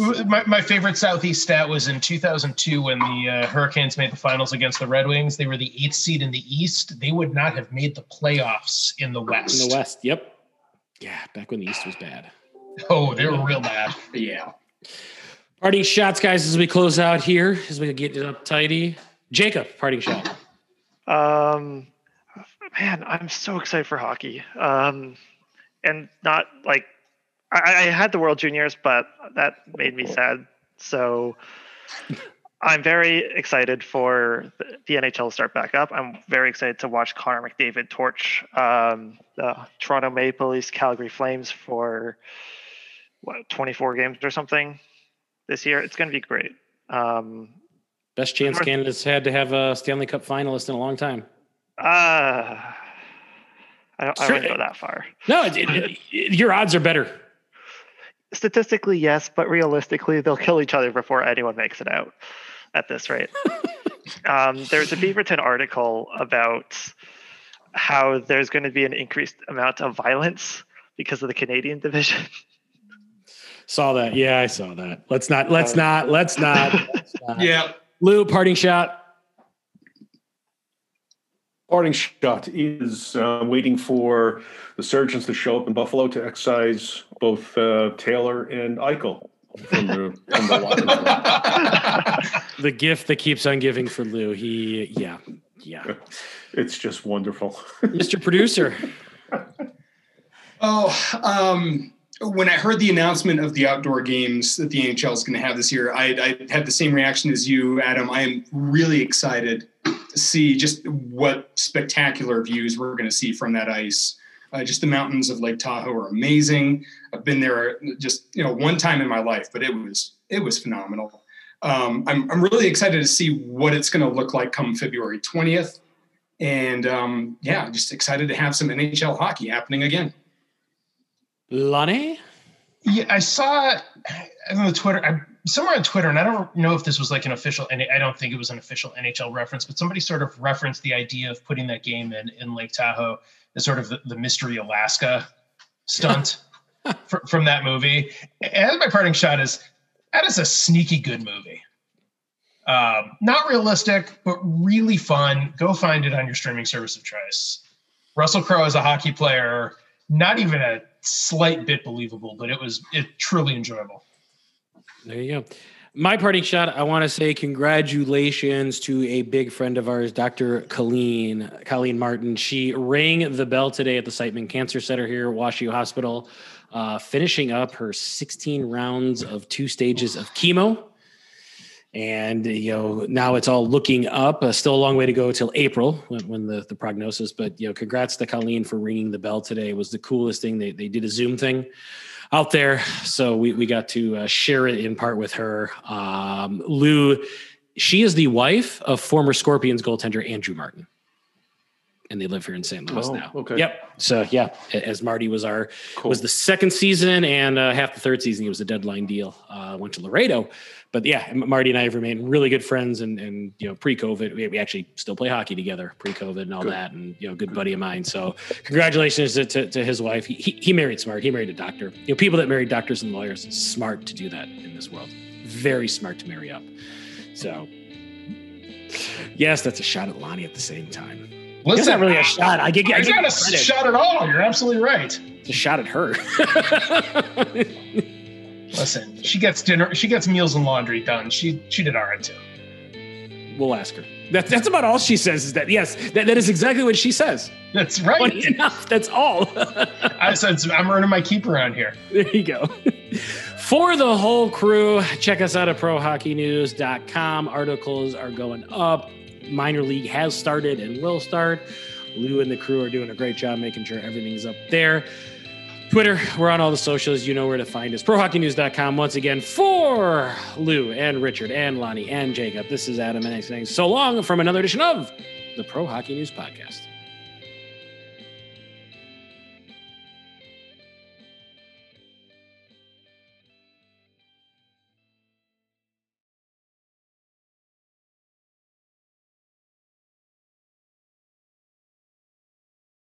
My, my favorite Southeast stat was in 2002 when the uh, Hurricanes made the finals against the Red Wings. They were the eighth seed in the East. They would not have made the playoffs in the West. In the West. Yep. Yeah, back when the East was bad. Oh, they were real bad. Yeah. Parting shots, guys, as we close out here, as we get it up tidy. Jacob, parting shot. Um, man, I'm so excited for hockey. Um, and not like I, I had the World Juniors, but that made me sad. So I'm very excited for the, NHL to start back up. I'm very excited to watch Connor McDavid torch um, the Toronto Maple Leafs, Calgary Flames for what 24 games or something this year. It's going to be great. Um, Best chance Canada's had to have a Stanley Cup finalist in a long time. uh, I don't, I wouldn't go that far. No, it- it- your odds are better. Statistically, yes, but realistically, they'll kill each other before anyone makes it out at this rate. um, there's a Beaverton article about how there's going to be an increased amount of violence because of the Canadian division. Saw that. Yeah, I saw that. Let's not. Let's not. Let's not. let's not. Yeah. Lou, parting shot. Parting shot is uh, waiting for the surgeons to show up in Buffalo to excise both uh, Taylor and Eichel from the, from the. The gift that keeps on giving for Lou. He, yeah, yeah. It's just wonderful. Mr. Producer. Oh, um, when I heard the announcement of the outdoor games that the NHL is going to have this year, I, I had the same reaction as you, Adam. I am really excited to see just what spectacular views we're going to see from that ice. Uh, just the mountains of Lake Tahoe are amazing. I've been there just you know one time in my life, but it was it was phenomenal. um, I'm, I'm really excited to see what it's going to look like come February 20th. And um, yeah, just excited to have some NHL hockey happening again. Lonnie? Yeah, I saw on the Twitter, I, somewhere on Twitter, and I don't know if this was like an official, and I don't think it was an official NHL reference, but somebody sort of referenced the idea of putting that game in in Lake Tahoe as sort of the, the mystery Alaska stunt fr- from that movie. And my parting shot is that is a sneaky good movie. Um, not realistic, but really fun. Go find it on your streaming service of choice. Russell Crowe is a hockey player, not even a slight bit believable, but it was it truly enjoyable. There you go. My parting shot, I want to say congratulations to a big friend of ours, Dr. Colleen, Colleen Martin. She rang the bell today at the Siteman Cancer Center here at WashU Hospital, uh, finishing up her 16 rounds of two stages of chemo. And you know now it's all looking up. Uh, still a long way to go till April when, when the, the prognosis. But you know, congrats to Colleen for ringing the bell today. It was the coolest thing. They they did a Zoom thing out there. So we, we got to uh, share it in part with her. Um, Lou, she is the wife of former Scorpions goaltender Andrew Martin. And they live here in St. Louis Oh, now. okay. Yep. So yeah, as Marty was our Cool. was the second season and uh, half the third season. He was a deadline deal. Uh, went to Laredo, but yeah, Marty and I have remained really good friends. And and you know, pre-COVID, we, we actually still play hockey together. Pre-COVID and all Good. that, and you know, good buddy of mine. So congratulations to, to, to his wife. He, he he married smart. He married a doctor. You know, people that marry doctors and lawyers, smart to do that in this world. Very smart to marry up. So. Yes, that's a shot at Lonnie at the same time. It's Listen, not really a shot. I get. I It's not a credit. shot at all. You're absolutely right. It's a shot at her. Listen, she gets dinner, she gets meals and laundry done. She she did all right too. we'll ask her. That, that's about all she says. Is that yes? That, that is exactly what she says. That's Funny right. enough, that's all. I said I'm earning my keep around here. there you go. For the whole crew, check us out at prohockeynews.com. Articles are going up. Minor league has started and will start. Lou and the crew are doing a great job making sure everything's up there. Twitter, we're on all the socials. You know where to find us. ProHockeyNews.com. Once again, for Lou and Richard and Lonnie and Jacob, this is Adam and I saying so long from another edition of the Pro Hockey News Podcast.